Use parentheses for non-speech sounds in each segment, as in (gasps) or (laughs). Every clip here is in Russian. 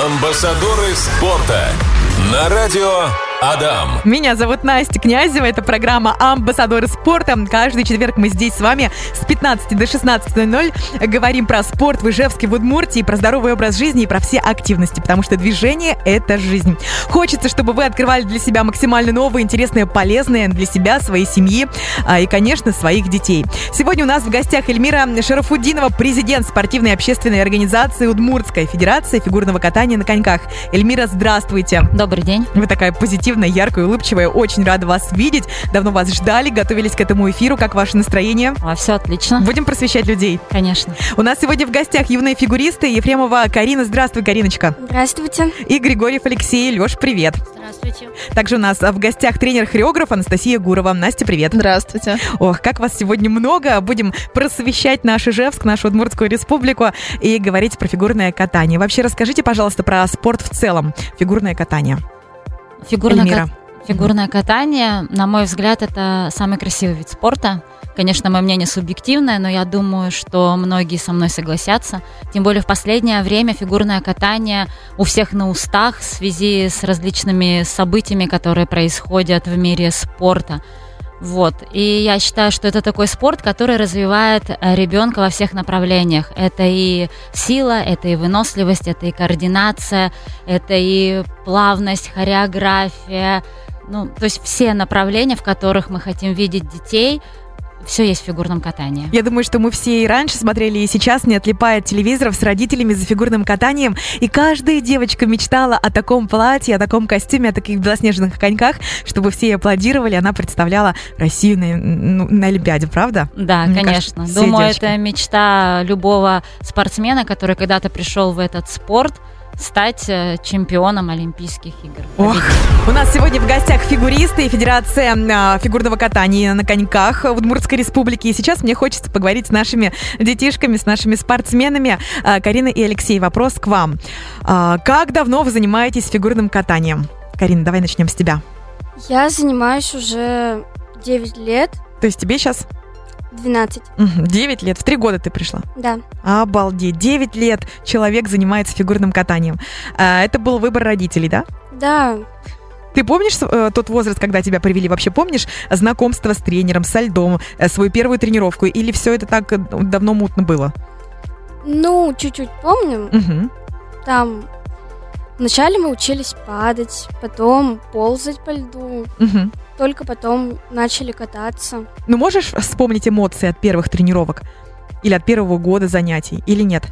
Амбассадоры спорта на радио Адам. Меня зовут Настя Князева. Это программа «Амбассадоры спорта». Каждый четверг мы здесь с вами с 15 до 16.00 говорим про спорт в Ижевске, в Удмуртии, про здоровый образ жизни и про все активности, потому что движение – это жизнь. Хочется, чтобы вы открывали для себя максимально новое, интересное, полезное для себя, своей семьи а, и, конечно, своих детей. Сегодня у нас в гостях Эльмира Шарафудинова, президент спортивной общественной организации Удмуртская Федерация фигурного катания на коньках. Эльмира, здравствуйте. Добрый день. Вы такая позитивная позитивная, яркая, улыбчивая. Очень рада вас видеть. Давно вас ждали, готовились к этому эфиру. Как ваше настроение? А, все отлично. Будем просвещать людей. Конечно. У нас сегодня в гостях юные фигуристы Ефремова Карина. Здравствуй, Кариночка. Здравствуйте. И Григорьев Алексей. Леш, привет. Здравствуйте. Также у нас в гостях тренер-хореограф Анастасия Гурова. Настя, привет. Здравствуйте. Ох, как вас сегодня много. Будем просвещать наш Ижевск, нашу Удмуртскую республику и говорить про фигурное катание. Вообще расскажите, пожалуйста, про спорт в целом. Фигурное катание. Фигурное катание. Фигурное катание, на мой взгляд, это самый красивый вид спорта. Конечно, мое мнение субъективное, но я думаю, что многие со мной согласятся. Тем более в последнее время фигурное катание у всех на устах в связи с различными событиями, которые происходят в мире спорта. Вот. И я считаю, что это такой спорт, который развивает э, ребенка во всех направлениях. Это и сила, это и выносливость, это и координация, это и плавность, хореография, ну, то есть все направления, в которых мы хотим видеть детей, все есть в фигурном катании. Я думаю, что мы все и раньше смотрели, и сейчас не отлипая от телевизоров с родителями за фигурным катанием. И каждая девочка мечтала о таком платье, о таком костюме, о таких белоснежных коньках, чтобы все ей аплодировали. Она представляла Россию на, ну, на Олимпиаде, правда? Да, Мне конечно. Кажется, Думаю, девочки. это мечта любого спортсмена, который когда-то пришел в этот спорт – стать э, чемпионом Олимпийских игр. Ох, у нас сегодня в гостях фигуристы и Федерация а, фигурного катания на коньках в Удмуртской республике. И сейчас мне хочется поговорить с нашими детишками, с нашими спортсменами. А, Карина и Алексей, вопрос к вам. А, как давно вы занимаетесь фигурным катанием? Карина, давай начнем с тебя. Я занимаюсь уже 9 лет. То есть тебе сейчас 12. Девять лет. В три года ты пришла? Да. Обалдеть. Девять лет человек занимается фигурным катанием. А, это был выбор родителей, да? Да. Ты помнишь э, тот возраст, когда тебя привели? Вообще помнишь знакомство с тренером, со льдом, э, свою первую тренировку? Или все это так э, давно мутно было? Ну, чуть-чуть помню. Угу. Там вначале мы учились падать, потом ползать по льду. Угу только потом начали кататься. Ну, можешь вспомнить эмоции от первых тренировок? Или от первого года занятий? Или нет?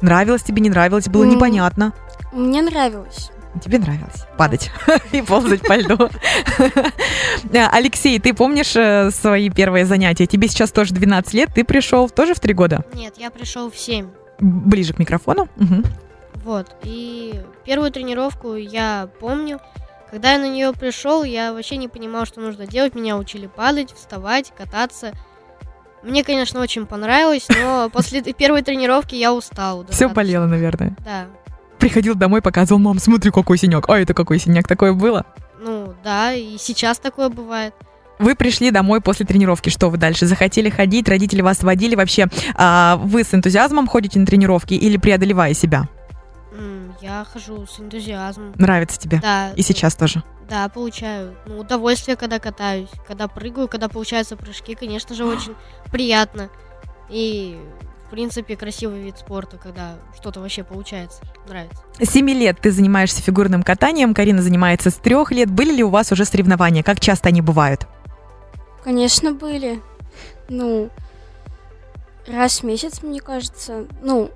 Нравилось тебе, не нравилось? Было непонятно? Мне нравилось. Тебе нравилось падать (laughs) и ползать по льду. (laughs) Алексей, ты помнишь э, свои первые занятия? Тебе сейчас тоже 12 лет, ты пришел тоже в три года? Нет, я пришел в 7. Ближе к микрофону. Вот, и первую тренировку я помню. Когда я на нее пришел, я вообще не понимал, что нужно делать. Меня учили падать, вставать, кататься. Мне, конечно, очень понравилось, но (laughs) после первой тренировки я устал. Все болело, наверное. Да. Приходил домой, показывал, мам, смотри, какой синяк. А это какой синяк? Такое было? Ну, да, и сейчас такое бывает. Вы пришли домой после тренировки. Что вы дальше? Захотели ходить? Родители вас водили? Вообще, а, вы с энтузиазмом ходите на тренировки или преодолевая себя? Я хожу с энтузиазмом. Нравится тебе? Да. И сейчас тоже? Да, получаю. Ну, удовольствие, когда катаюсь. Когда прыгаю, когда получаются прыжки, конечно же, очень приятно. И, в принципе, красивый вид спорта, когда что-то вообще получается. Нравится. Семи лет ты занимаешься фигурным катанием, Карина занимается с трех лет. Были ли у вас уже соревнования? Как часто они бывают? Конечно, были. Ну, раз в месяц, мне кажется. Ну,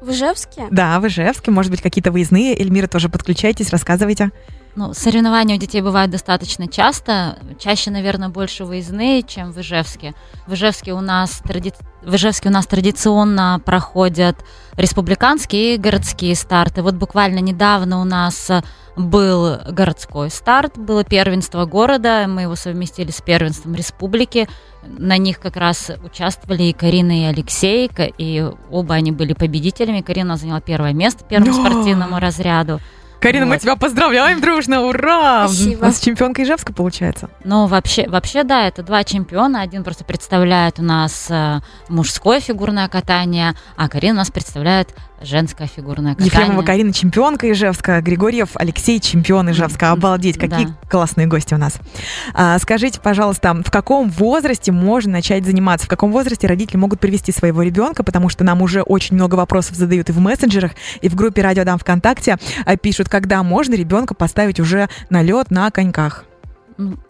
в Ижевске? Да, в Ижевске. Может быть, какие-то выездные. Эльмира, тоже подключайтесь, рассказывайте. Ну, соревнования у детей бывают достаточно часто. Чаще, наверное, больше выездные, чем в Ижевске. В Ижевске у нас, тради... в Ижевске у нас традиционно проходят республиканские и городские старты. Вот буквально недавно у нас был городской старт, было первенство города, мы его совместили с первенством республики. На них как раз участвовали и Карина, и Алексей, и оба они были победителями. Карина заняла первое место первому спортивному разряду. Карина, мы Вот. тебя поздравляем дружно, ура! Спасибо. У нас чемпионка Ижевска получается. Ну, вообще, вообще, да, это два чемпиона. Один просто представляет у нас э, мужское фигурное катание, а Карина у нас представляет женское фигурное катание. Ефремова Карина чемпионка Ижевска, Григорьев Алексей чемпион Ижевска. Обалдеть, какие Да. классные гости у нас. А, скажите, пожалуйста, в каком возрасте можно начать заниматься? В каком возрасте родители могут привести своего ребенка? Потому что нам уже очень много вопросов задают и в мессенджерах, и в группе Радио Дам ВКонтакте а, пишут, когда можно ребенка поставить уже на лед на коньках.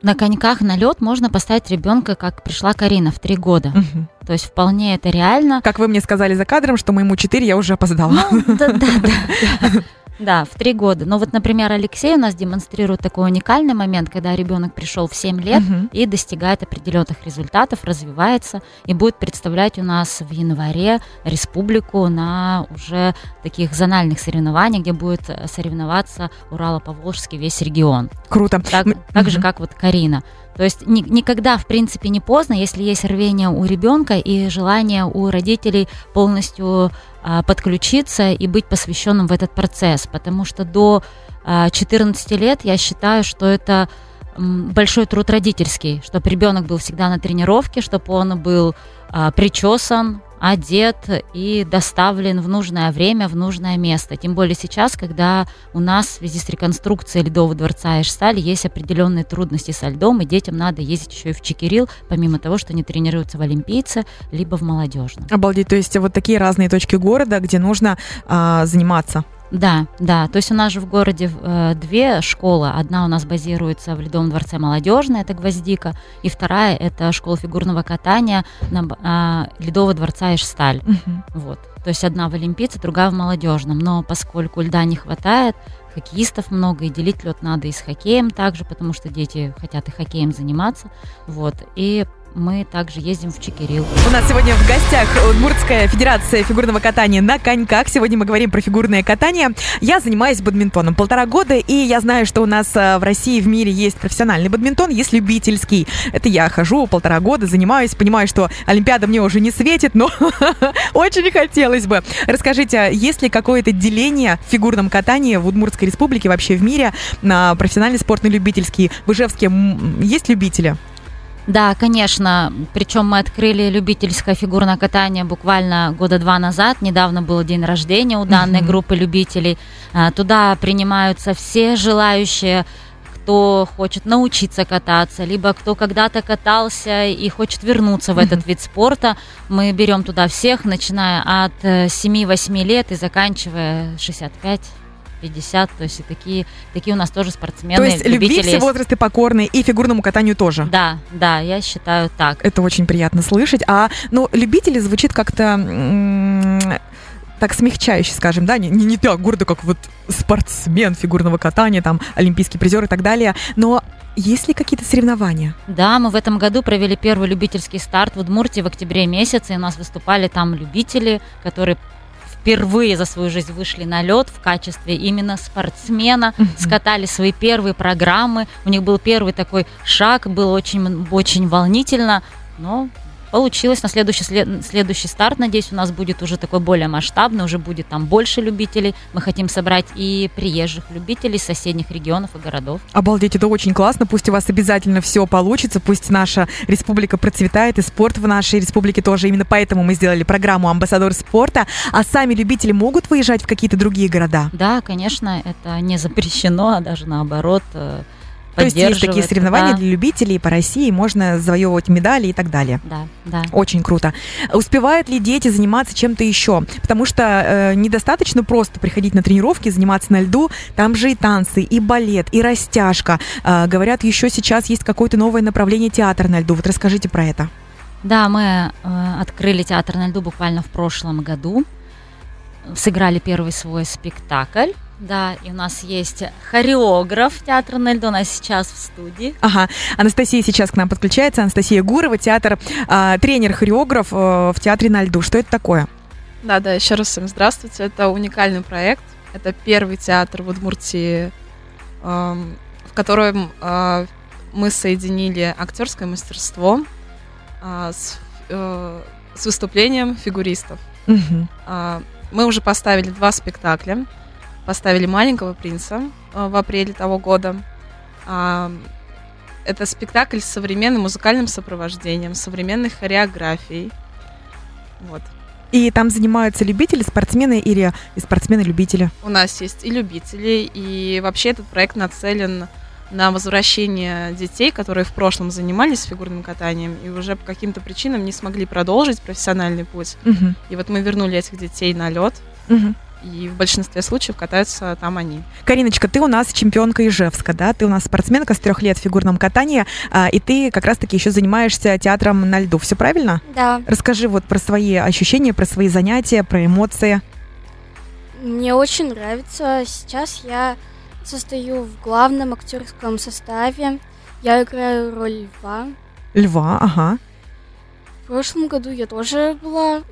На коньках на лед можно поставить ребенка, как пришла Карина в три года. Мгм. То есть вполне это реально. Как вы мне сказали за кадром, что моему 4 я уже опоздала. Ну, да, да, да, (laughs) да. В три года. Но вот, например, Алексей у нас демонстрирует такой уникальный момент, когда ребенок пришел в 7 лет Мгм. и достигает определенных результатов, развивается и будет представлять у нас в январе республику на уже таких зональных соревнованиях, где будет э, соревноваться Урало-Поволжский весь регион. Круто. Так, так же, мгм. как вот Карина. То есть ни- никогда, в принципе, не поздно, если есть рвение у ребенка и желание у родителей полностью а, подключиться и быть посвященным в этот процесс. Потому что до а, 14 лет я считаю, что это большой труд родительский, чтобы ребенок был всегда на тренировке, чтобы он был а, причесан, одет и доставлен в нужное время, в нужное место. Тем более сейчас, когда у нас в связи с реконструкцией ледового дворца Эшсталь есть определенные трудности со льдом, и детям надо ездить еще и в Чекирил, помимо того, что они тренируются в Олимпийце, либо в молодежном. Обалдеть, то есть вот такие разные точки города, где нужно а, заниматься. Да, да. То есть у нас же в городе э, две школы. Одна у нас базируется в Ледовом дворце молодежная, это Гвоздика, и вторая это школа фигурного катания на а, Ледового дворца Эшсталь. Мгм. Вот. То есть одна в Олимпийце, другая в молодежном. Но поскольку льда не хватает, хоккеистов много, и делить лед надо и с хоккеем также, потому что дети хотят и хоккеем заниматься. Вот. И мы также ездим в Чекирил. У нас сегодня в гостях Удмуртская федерация фигурного катания на коньках. Сегодня мы говорим про фигурное катание. Я занимаюсь бадминтоном полтора года, и я знаю, что у нас а, в России, в мире есть профессиональный бадминтон, есть любительский. Это я хожу полтора года, занимаюсь, понимаю, что Олимпиада мне уже не светит, но (laughs) очень хотелось бы. Расскажите, а есть ли какое-то деление в фигурном катании в Удмуртской республике, вообще в мире, на профессиональный спорт и любительский? В Ижевске есть любители? Да, конечно. Причем мы открыли любительское фигурное катание буквально года два назад. Недавно был день рождения у данной Мгм. группы любителей. А, Туда принимаются все желающие, кто хочет научиться кататься, либо кто когда-то катался и хочет вернуться в этот вид спорта. Мы берем туда всех, начиная от э, 7-8 лет и заканчивая 65 50, то есть и такие, такие у нас тоже спортсмены, То есть любви все есть. возрасты покорны и фигурному катанию тоже? Да, да, я считаю так. Это очень приятно слышать. А, ну, любители звучит как-то так смягчающе, скажем, да, не, не, не так гордо, как вот спортсмен фигурного катания, там, олимпийский призер и так далее. Но есть ли какие-то соревнования? Да, мы в этом году провели первый любительский старт в Удмуртии в октябре месяце, и у нас выступали там любители, которые впервые за свою жизнь вышли на лед в качестве именно спортсмена, скатали свои первые программы. У них был первый такой шаг, было очень, очень волнительно, но получилось на следующий, след- следующий старт, надеюсь, у нас будет уже такой более масштабный, уже будет там больше любителей. Мы хотим собрать и приезжих любителей соседних регионов и городов. Обалдеть, это очень классно. Пусть у вас обязательно все получится. Пусть наша республика процветает, и спорт в нашей республике тоже. Именно поэтому мы сделали программу «Амбассадор спорта». А сами любители могут выезжать в какие-то другие города? Да, конечно, это не запрещено, а даже наоборот. То есть есть такие соревнования да. для любителей по России, можно завоевывать медали и так далее. Да, да. Очень круто. Успевают ли дети заниматься чем-то еще? Потому что э, недостаточно просто приходить на тренировки, заниматься на льду. Там же и танцы, и балет, и растяжка. Э, говорят, еще сейчас есть какое-то новое направление театр на льду. Вот расскажите про это. Да, мы э, открыли театр на льду буквально в прошлом году. Сыграли первый свой спектакль. Да, и у нас есть хореограф театра на льду, у нас сейчас в студии. Ага, Анастасия сейчас к нам подключается. Анастасия Гурова, театр, э, тренер-хореограф э, в театре на льду. Что это такое? Да, да, еще раз всем здравствуйте. Это уникальный проект. Это первый театр в Удмуртии, эм, в котором э, мы соединили актерское мастерство э, с, э, с выступлением фигуристов. Мгм. А, Мы уже поставили два спектакля. Поставили «Маленького принца» э, в апреле того года. А, это спектакль с современным музыкальным сопровождением, современной хореографией. Вот. И там занимаются любители, спортсмены или и спортсмены-любители? У нас есть и любители, и вообще этот проект нацелен на возвращение детей, которые в прошлом занимались фигурным катанием и уже по каким-то причинам не смогли продолжить профессиональный путь. Угу. И вот мы вернули этих детей на лед, Угу. И в большинстве случаев катаются там они. Кариночка, ты у нас чемпионка Ижевска, да? Ты у нас спортсменка с трех лет в фигурном катании, а, и ты как раз-таки еще занимаешься театром на льду. Все правильно? Да, Расскажи вот про свои ощущения, про свои занятия, про эмоции. мне очень нравится. Сейчас я состою в главном актерском составе. Я играю роль льва. Льва, ага. В прошлом году я тоже была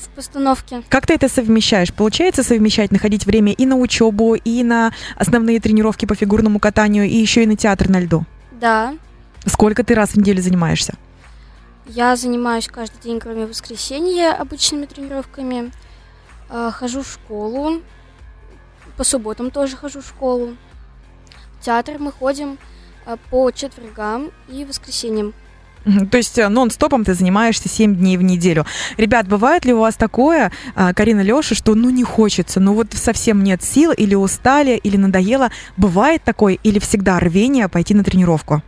в постановке. Как ты это совмещаешь? Получается совмещать, находить время и на учебу, и на основные тренировки по фигурному катанию, и еще и на театр на льду? Да, Сколько ты раз в неделю занимаешься? я занимаюсь каждый день, кроме воскресенья, обычными тренировками. Э, Хожу в школу. По субботам тоже хожу в школу. В театр мы ходим э, по четвергам и воскресеньям. То есть э, нон-стопом ты занимаешься 7 дней в неделю. Ребят, бывает ли у вас такое, а, Карина, Леша, что ну не хочется, ну вот совсем нет сил, или устали, или надоело? Бывает такое, или всегда рвение пойти на тренировку?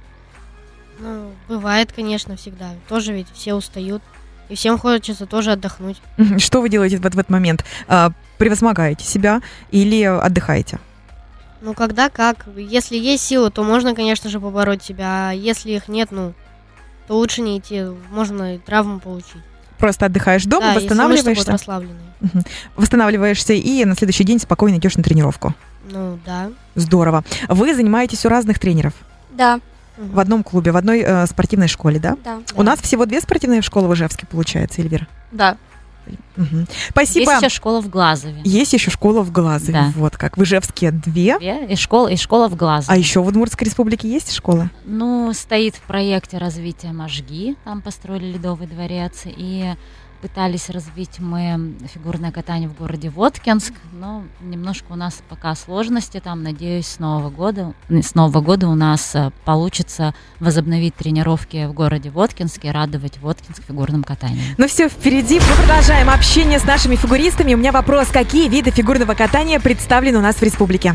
Ну, бывает, конечно, всегда. Тоже ведь все устают. И всем хочется тоже отдохнуть. Что вы делаете в, этот момент? А, Превозмогаете себя или отдыхаете? Ну, когда как. Если есть силы, то можно, конечно же, побороть себя. А если их нет, ну, то лучше не идти. Можно и травму получить. Просто отдыхаешь дома, да, если мышцы будут восстанавливаешься, расслабленные. восстанавливаешься и на следующий день спокойно идешь на тренировку. Ну, да. Здорово. Вы занимаетесь у разных тренеров Да, в одном клубе, в одной э, спортивной школе, да? да. У нас всего две спортивные школы в Ижевске, получается, Эльвира? Да. Мгм. Спасибо. Есть еще школа в Глазове. Есть еще школа в Глазове. Да. Вот как. В Ижевске две. Две, И школа, и школа в Глазове. А еще в Удмуртской республике есть школа? Ну, стоит в проекте развития Можги. Там построили ледовый дворец. И пытались развить мы фигурное катание в городе Воткинск. Но немножко у нас пока сложности там. Надеюсь, с Нового года, с Нового года у нас э, получится возобновить тренировки в городе Воткинске, радовать Воткинск фигурным катанием. Ну все, впереди. Мы продолжаем общение с нашими фигуристами. У меня вопрос, какие виды фигурного катания представлены у нас в республике?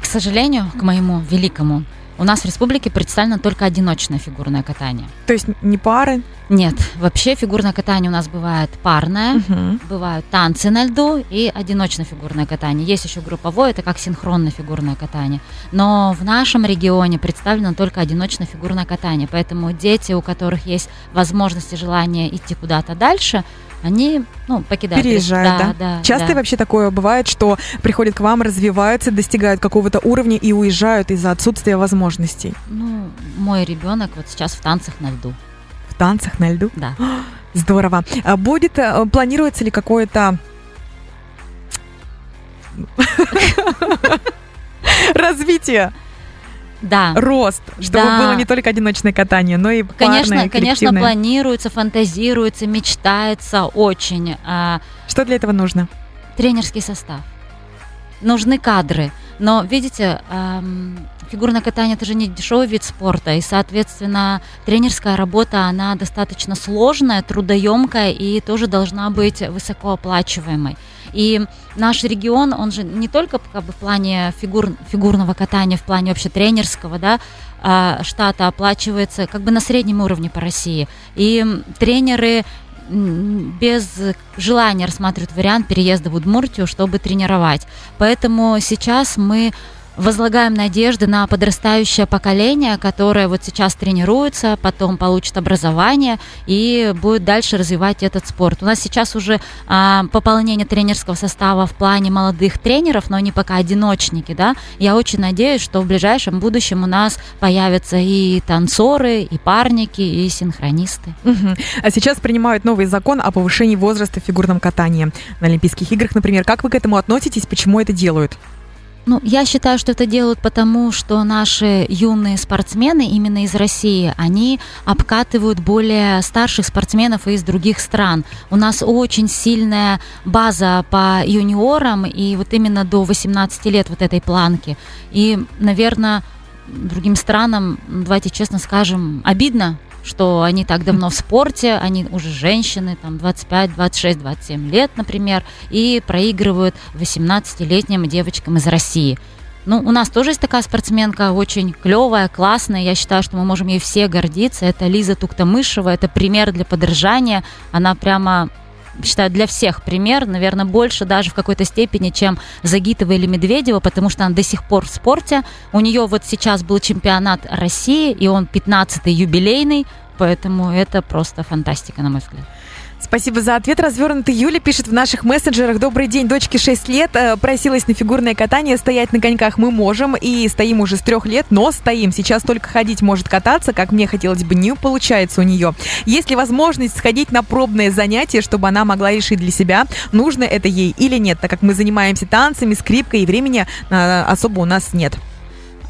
К сожалению, к моему великому, у нас в республике представлено только одиночное фигурное катание. То есть не пары? Нет, вообще фигурное катание у нас бывает парное, Мгм. бывают танцы на льду и одиночное фигурное катание. Есть еще групповое, это как синхронное фигурное катание. Но в нашем регионе представлено только одиночное фигурное катание, поэтому дети, у которых есть возможность и желание идти куда-то дальше, они ну, покидают. Переезжают, да? да, Часто да. вообще такое бывает, что приходят к вам, развиваются, достигают какого-то уровня и уезжают из-за отсутствия возможностей. Ну, мой ребенок вот сейчас в танцах на льду. В танцах на льду. Да. (gasps) Здорово. А будет, э, планируется ли какое-то (laughs) (laughs) развитие, Да. рост, чтобы Да. было не только одиночное катание, но и Конечно, парное, конечно, планируется, фантазируется, мечтается очень. А, Что для этого нужно? тренерский состав. Нужны кадры. Но, видите, фигурное катание это же не дешевый вид спорта, и, соответственно, тренерская работа, она достаточно сложная, трудоемкая и тоже должна быть высокооплачиваемой. И наш регион, он же не только как бы в плане фигур, фигурного катания, в плане вообще тренерского, да, а, штата оплачивается как бы на среднем уровне по России. И тренеры без желания рассматривают вариант переезда в Удмуртию, чтобы тренировать. Поэтому сейчас мы возлагаем надежды на подрастающее поколение, которое вот сейчас тренируется, потом получит образование и будет дальше развивать этот спорт. У нас сейчас уже а, пополнение тренерского состава в плане молодых тренеров, но они пока одиночники, да. Я очень надеюсь, что в ближайшем будущем у нас появятся и танцоры, и парники, и синхронисты. А сейчас принимают новый закон о повышении возраста в фигурном катании на Олимпийских играх, например. Как вы к этому относитесь? Почему это делают? Ну, я считаю, что это делают потому, что наши юные спортсмены именно из России, они обкатывают более старших спортсменов из других стран. У нас очень сильная база по юниорам, и вот именно до 18 лет вот этой планки. И, наверное, другим странам, давайте честно скажем, обидно, что они так давно в спорте, они уже женщины, там 25, 26, 27 лет, например, и проигрывают 18-летним девочкам из России. Ну, у нас тоже есть такая спортсменка, очень клевая, классная. Я считаю, что мы можем ей все гордиться. Это Лиза Туктамышева, это пример для подражания. Она прямо считаю, для всех пример, наверное, больше даже в какой-то степени, чем Загитова или Медведева, потому что она до сих пор в спорте. У нее вот сейчас был чемпионат России, и он 15-й юбилейный, поэтому это просто фантастика, на мой взгляд. Спасибо за ответ. Развернутый Юля пишет в наших мессенджерах. Добрый день, дочке 6 лет. Э, просилась на фигурное катание. Стоять на коньках мы можем. И стоим уже с трех лет, но стоим. Сейчас только ходить может кататься, как мне хотелось бы. Не получается у нее. Есть ли возможность сходить на пробное занятие, чтобы она могла решить для себя, нужно это ей или нет, так как мы занимаемся танцами, скрипкой, и времени э, особо у нас нет.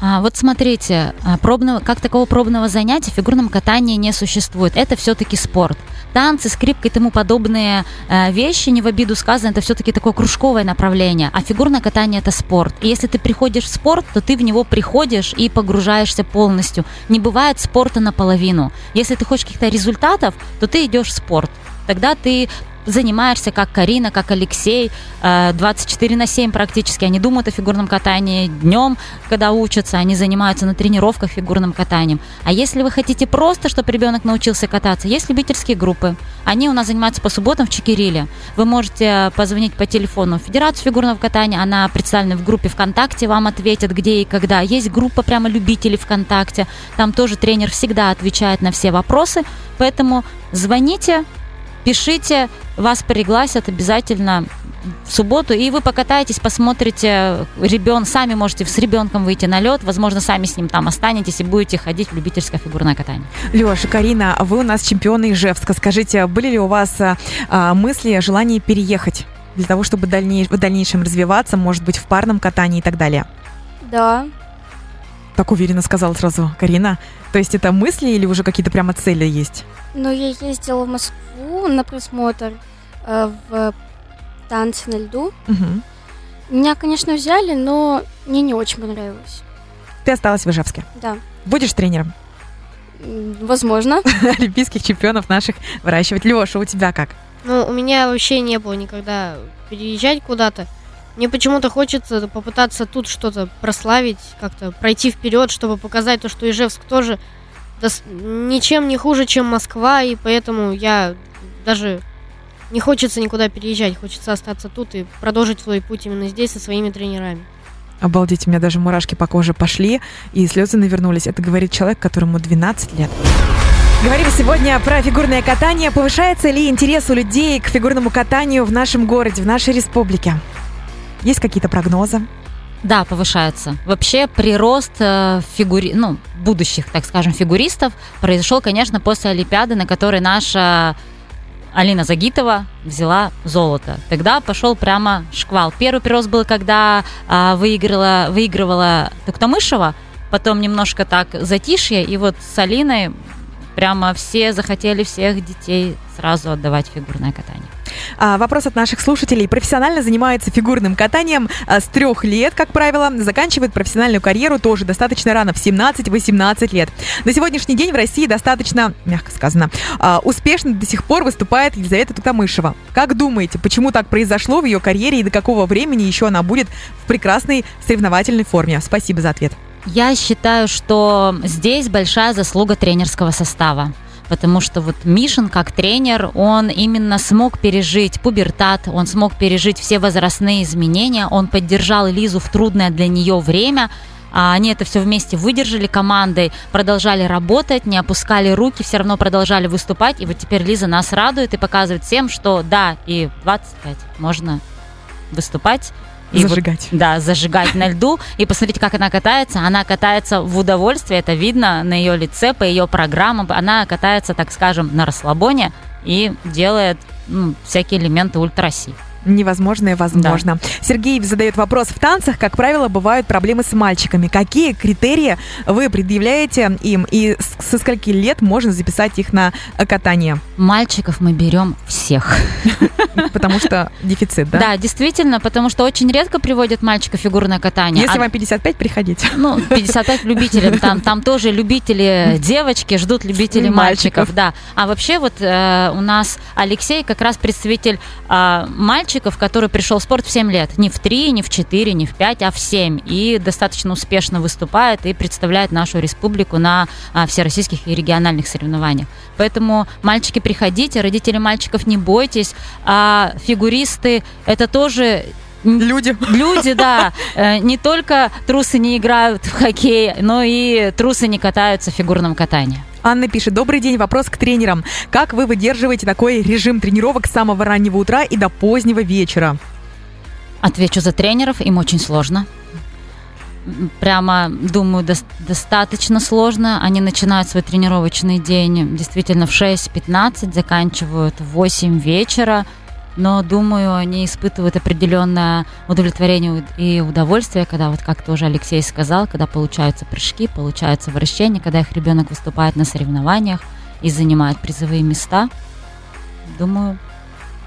А, вот смотрите, а, пробного, как такого пробного занятия в фигурном катании не существует. Это все-таки спорт. Танцы, скрипка и тому подобные э, вещи, не в обиду сказано, это все-таки такое кружковое направление. А фигурное катание это спорт. И если ты приходишь в спорт, то ты в него приходишь и погружаешься полностью. Не бывает спорта наполовину. Если ты хочешь каких-то результатов, то ты идешь в спорт тогда ты занимаешься, как Карина, как Алексей, 24 э, на 7 практически. Они думают о фигурном катании днем, когда учатся, они занимаются на тренировках фигурным катанием. А если вы хотите просто, чтобы ребенок научился кататься, есть любительские группы. Они у нас занимаются по субботам в Чекириле. Вы можете позвонить по телефону в Федерацию фигурного катания, она представлена в группе ВКонтакте, вам ответят, где и когда. Есть группа прямо любителей ВКонтакте, там тоже тренер всегда отвечает на все вопросы, поэтому звоните, пишите, вас пригласят обязательно в субботу, и вы покатаетесь, посмотрите, ребен, сами можете с ребенком выйти на лед, возможно, сами с ним там останетесь и будете ходить в любительское фигурное катание. Леша, Карина, вы у нас чемпионы Ижевска. Скажите, были ли у вас а, мысли, желание переехать для того, чтобы дальней, в дальнейшем развиваться, может быть, в парном катании и так далее? Да. Так уверенно сказала сразу Карина. То есть это мысли или уже какие-то прямо цели есть? Ну, я ездила в Москву на просмотр э, в танцы на льду. Угу. Меня, конечно, взяли, но мне не очень понравилось. Ты осталась в Ижевске? Да. Будешь тренером? Возможно. (laughs) Олимпийских чемпионов наших выращивать. Леша, у тебя как? Ну, у меня вообще не было никогда переезжать куда-то. Мне почему-то хочется попытаться тут что-то прославить, как-то пройти вперед, чтобы показать то, что Ижевск тоже ничем не хуже, чем Москва, и поэтому я даже не хочется никуда переезжать, хочется остаться тут и продолжить свой путь именно здесь со своими тренерами. Обалдеть, у меня даже мурашки по коже пошли, и слезы навернулись. Это говорит человек, которому 12 лет. Говорим сегодня про фигурное катание. Повышается ли интерес у людей к фигурному катанию в нашем городе, в нашей республике? Есть какие-то прогнозы? Да, повышается. Вообще прирост э, фигури... ну, будущих, так скажем, фигуристов произошел, конечно, после Олимпиады, на которой наша Алина Загитова взяла золото. Тогда пошел прямо шквал. Первый прирост был, когда а, выиграла, выигрывала Туктамышева, потом немножко так затишье, и вот с Алиной прямо все захотели всех детей сразу отдавать фигурное катание. А, вопрос от наших слушателей. Профессионально занимается фигурным катанием а, с трех лет, как правило. Заканчивает профессиональную карьеру тоже достаточно рано, в 17-18 лет. На сегодняшний день в России достаточно, мягко сказано, а, успешно до сих пор выступает Елизавета Туктамышева. Как думаете, почему так произошло в ее карьере и до какого времени еще она будет в прекрасной соревновательной форме? Спасибо за ответ. Я считаю, что здесь большая заслуга тренерского состава потому что вот Мишин как тренер, он именно смог пережить пубертат, он смог пережить все возрастные изменения, он поддержал Лизу в трудное для нее время, а они это все вместе выдержали командой, продолжали работать, не опускали руки, все равно продолжали выступать. И вот теперь Лиза нас радует и показывает всем, что да, и 25 можно выступать. И зажигать. Вот, да, зажигать на льду. И посмотрите, как она катается. Она катается в удовольствие, это видно на ее лице, по ее программам. Она катается, так скажем, на расслабоне и делает ну, всякие элементы ультраси. Невозможное возможно. Сергей задает вопрос. В танцах, как правило, бывают проблемы с мальчиками. Какие критерии вы предъявляете им и со скольки лет можно записать их на э, катание? Мальчиков мы берем всех. (laughs) Потому что дефицит, да? Да, действительно, потому что очень редко приводят мальчика фигурное катание. Если А- вам 55, приходите. Ну, 55 любителей, там, там тоже любители (laughs) девочки ждут любителей Мальчиков. мальчиков, да. А вообще вот э, у нас Алексей как раз представитель а, мальчиков, который пришел в спорт в 7 лет. Не в 3, не в 4, не в 5, а в 7. И достаточно успешно выступает и представляет нашу республику на а, всероссийских и региональных соревнованиях. Поэтому, мальчики, приходите, родители мальчиков не бойтесь, а фигуристы это тоже Люди. Люди, да, э, не только трусы не играют в хоккей, но и трусы не катаются в фигурном катании. Анна пишет, добрый день, вопрос к тренерам. Как вы выдерживаете такой режим тренировок с самого раннего утра и до позднего вечера? Отвечу за тренеров, им очень сложно. Прямо, думаю, дос- достаточно сложно. Они начинают свой тренировочный день действительно в 6-15, заканчивают в 8 вечера. Но, думаю, они испытывают определенное удовлетворение и удовольствие, когда, вот как тоже Алексей сказал, когда получаются прыжки, получаются вращения, когда их ребенок выступает на соревнованиях и занимает призовые места. Думаю,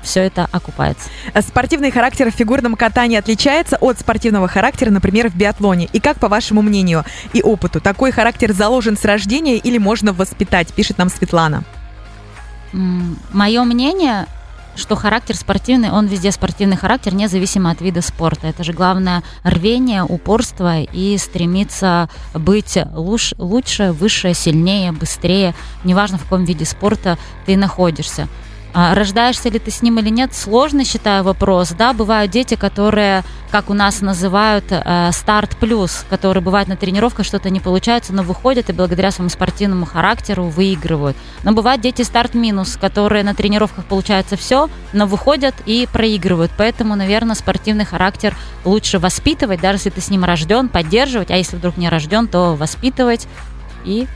все это окупается. Спортивный характер в фигурном катании отличается от спортивного характера, например, в биатлоне. И как, по вашему мнению и опыту, такой характер заложен с рождения или можно воспитать, пишет нам Светлана. Мое мнение, что характер спортивный, он везде спортивный характер, независимо от вида спорта. Это же главное рвение, упорство и стремиться быть луч- лучше, выше, сильнее, быстрее. Неважно, в каком виде спорта ты находишься. А Рождаешься ли ты с ним или нет, сложно, считаю, вопрос. Да, бывают дети, которые, как у нас называют, э, старт плюс, которые бывают на тренировках, что-то не получается, но выходят и благодаря своему спортивному характеру выигрывают. Но бывают дети старт минус, которые на тренировках получается все, но выходят и проигрывают. Поэтому, наверное, спортивный характер лучше воспитывать, даже если ты с ним рожден, поддерживать, а если вдруг не рожден, то воспитывать и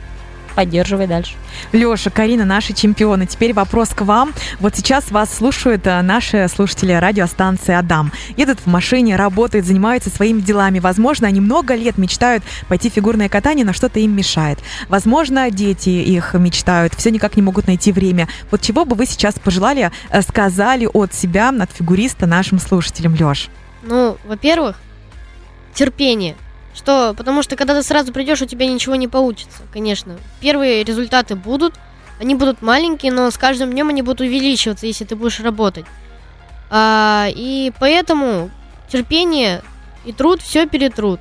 поддерживай дальше. Леша, Карина, наши чемпионы. Теперь вопрос к вам. Вот сейчас вас слушают э, наши слушатели радиостанции «Адам». Едут в машине, работают, занимаются своими делами. Возможно, они много лет мечтают пойти в фигурное катание, но что-то им мешает. Возможно, дети их мечтают, все никак не могут найти время. Вот чего бы вы сейчас пожелали, э, сказали от себя, от фигуриста нашим слушателям, Леш? Ну, во-первых, терпение. Что, потому что когда ты сразу придешь, у тебя ничего не получится, конечно. Первые результаты будут, они будут маленькие, но с каждым днем они будут увеличиваться, если ты будешь работать. А, и поэтому терпение и труд все перетрут.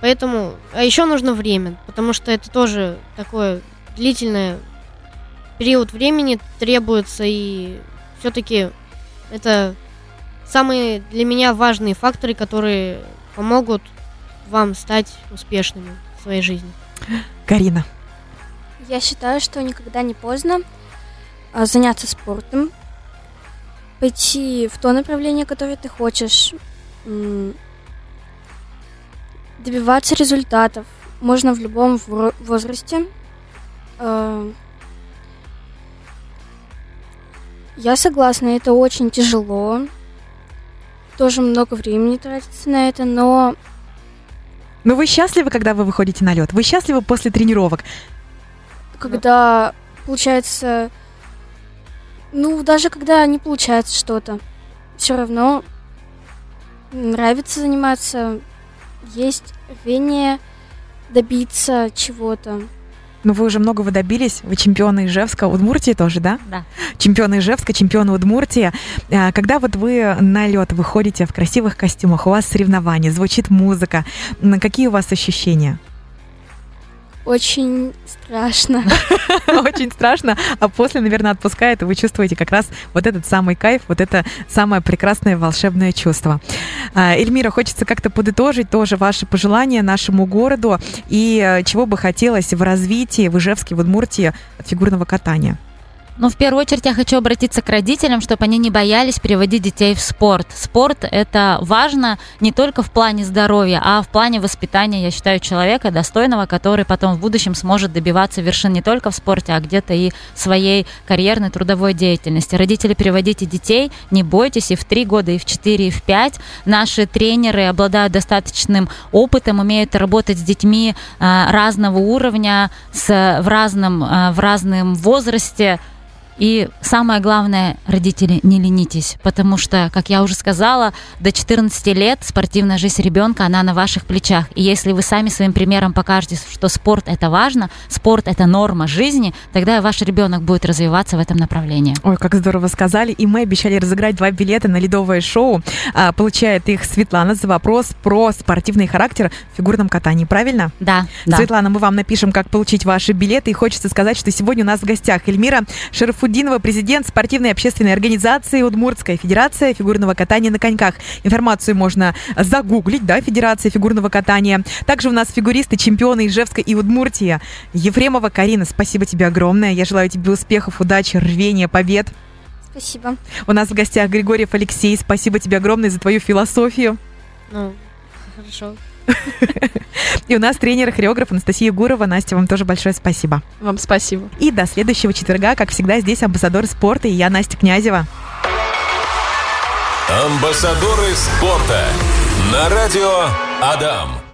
Поэтому, а еще нужно время, потому что это тоже такое длительное период времени требуется, и все-таки это самые для меня важные факторы, которые помогут вам стать успешными в своей жизни. Карина. Я считаю, что никогда не поздно а, заняться спортом, пойти в то направление, которое ты хочешь, добиваться результатов. Можно в любом возрасте. А, Я согласна, это очень тяжело. Тоже много времени тратится на это, но Ну вы счастливы, когда вы выходите на лед? Вы счастливы после тренировок? когда получается, ну, даже когда не получается что-то, все равно нравится заниматься, есть рвение добиться чего-то. Ну, вы уже многого добились. Вы чемпионы Ижевска, Удмуртии тоже, да? Да. Чемпионы Ижевска, чемпионы Удмуртии. А, Когда вот вы на лед выходите в красивых костюмах, у вас соревнования, звучит музыка, какие у вас ощущения? Очень страшно. (laughs) Очень страшно, а после, наверное, отпускает, и вы чувствуете как раз вот этот самый кайф, вот это самое прекрасное волшебное чувство. А, Эльмира, хочется как-то подытожить тоже ваши пожелания нашему городу и э, чего бы хотелось в развитии в Ижевске, в Удмуртии от фигурного катания. Ну, в первую очередь я хочу обратиться к родителям, чтобы они не боялись переводить детей в спорт. Спорт – это важно не только в плане здоровья, а в плане воспитания, я считаю, человека достойного, который потом в будущем сможет добиваться вершин не только в спорте, а где-то и своей карьерной трудовой деятельности. Родители, переводите детей, не бойтесь, и в три года, и в четыре, и в пять. Наши тренеры обладают достаточным опытом, умеют работать с детьми а, разного уровня, с, в, разном, а, в разном возрасте, и самое главное, родители, не ленитесь, потому что, как я уже сказала, до 14 лет спортивная жизнь ребенка, она на ваших плечах. И если вы сами своим примером покажете, что спорт это важно, спорт это норма жизни, тогда ваш ребенок будет развиваться в этом направлении. Ой, как здорово сказали. И мы обещали разыграть два билета на ледовое шоу. А, получает их Светлана за вопрос про спортивный характер в фигурном катании. Правильно? Да. да. Светлана, мы вам напишем, как получить ваши билеты. И хочется сказать, что сегодня у нас в гостях Эльмира Шерфу Шарафуддинова, президент спортивной общественной организации Удмуртская федерация фигурного катания на коньках. Информацию можно загуглить, да, Федерация фигурного катания. Также у нас фигуристы, чемпионы Ижевска и Удмуртия. Ефремова Карина, спасибо тебе огромное. Я желаю тебе успехов, удачи, рвения, побед. Спасибо. У нас в гостях Григорьев Алексей. Спасибо тебе огромное за твою философию. Ну, (laughs) хорошо. И у нас тренер, хореограф Анастасия Гурова. Настя, вам тоже большое спасибо. Вам спасибо. И до следующего четверга, как всегда, здесь амбассадор спорта и я, Настя Князева. Амбассадоры спорта на радио Адам.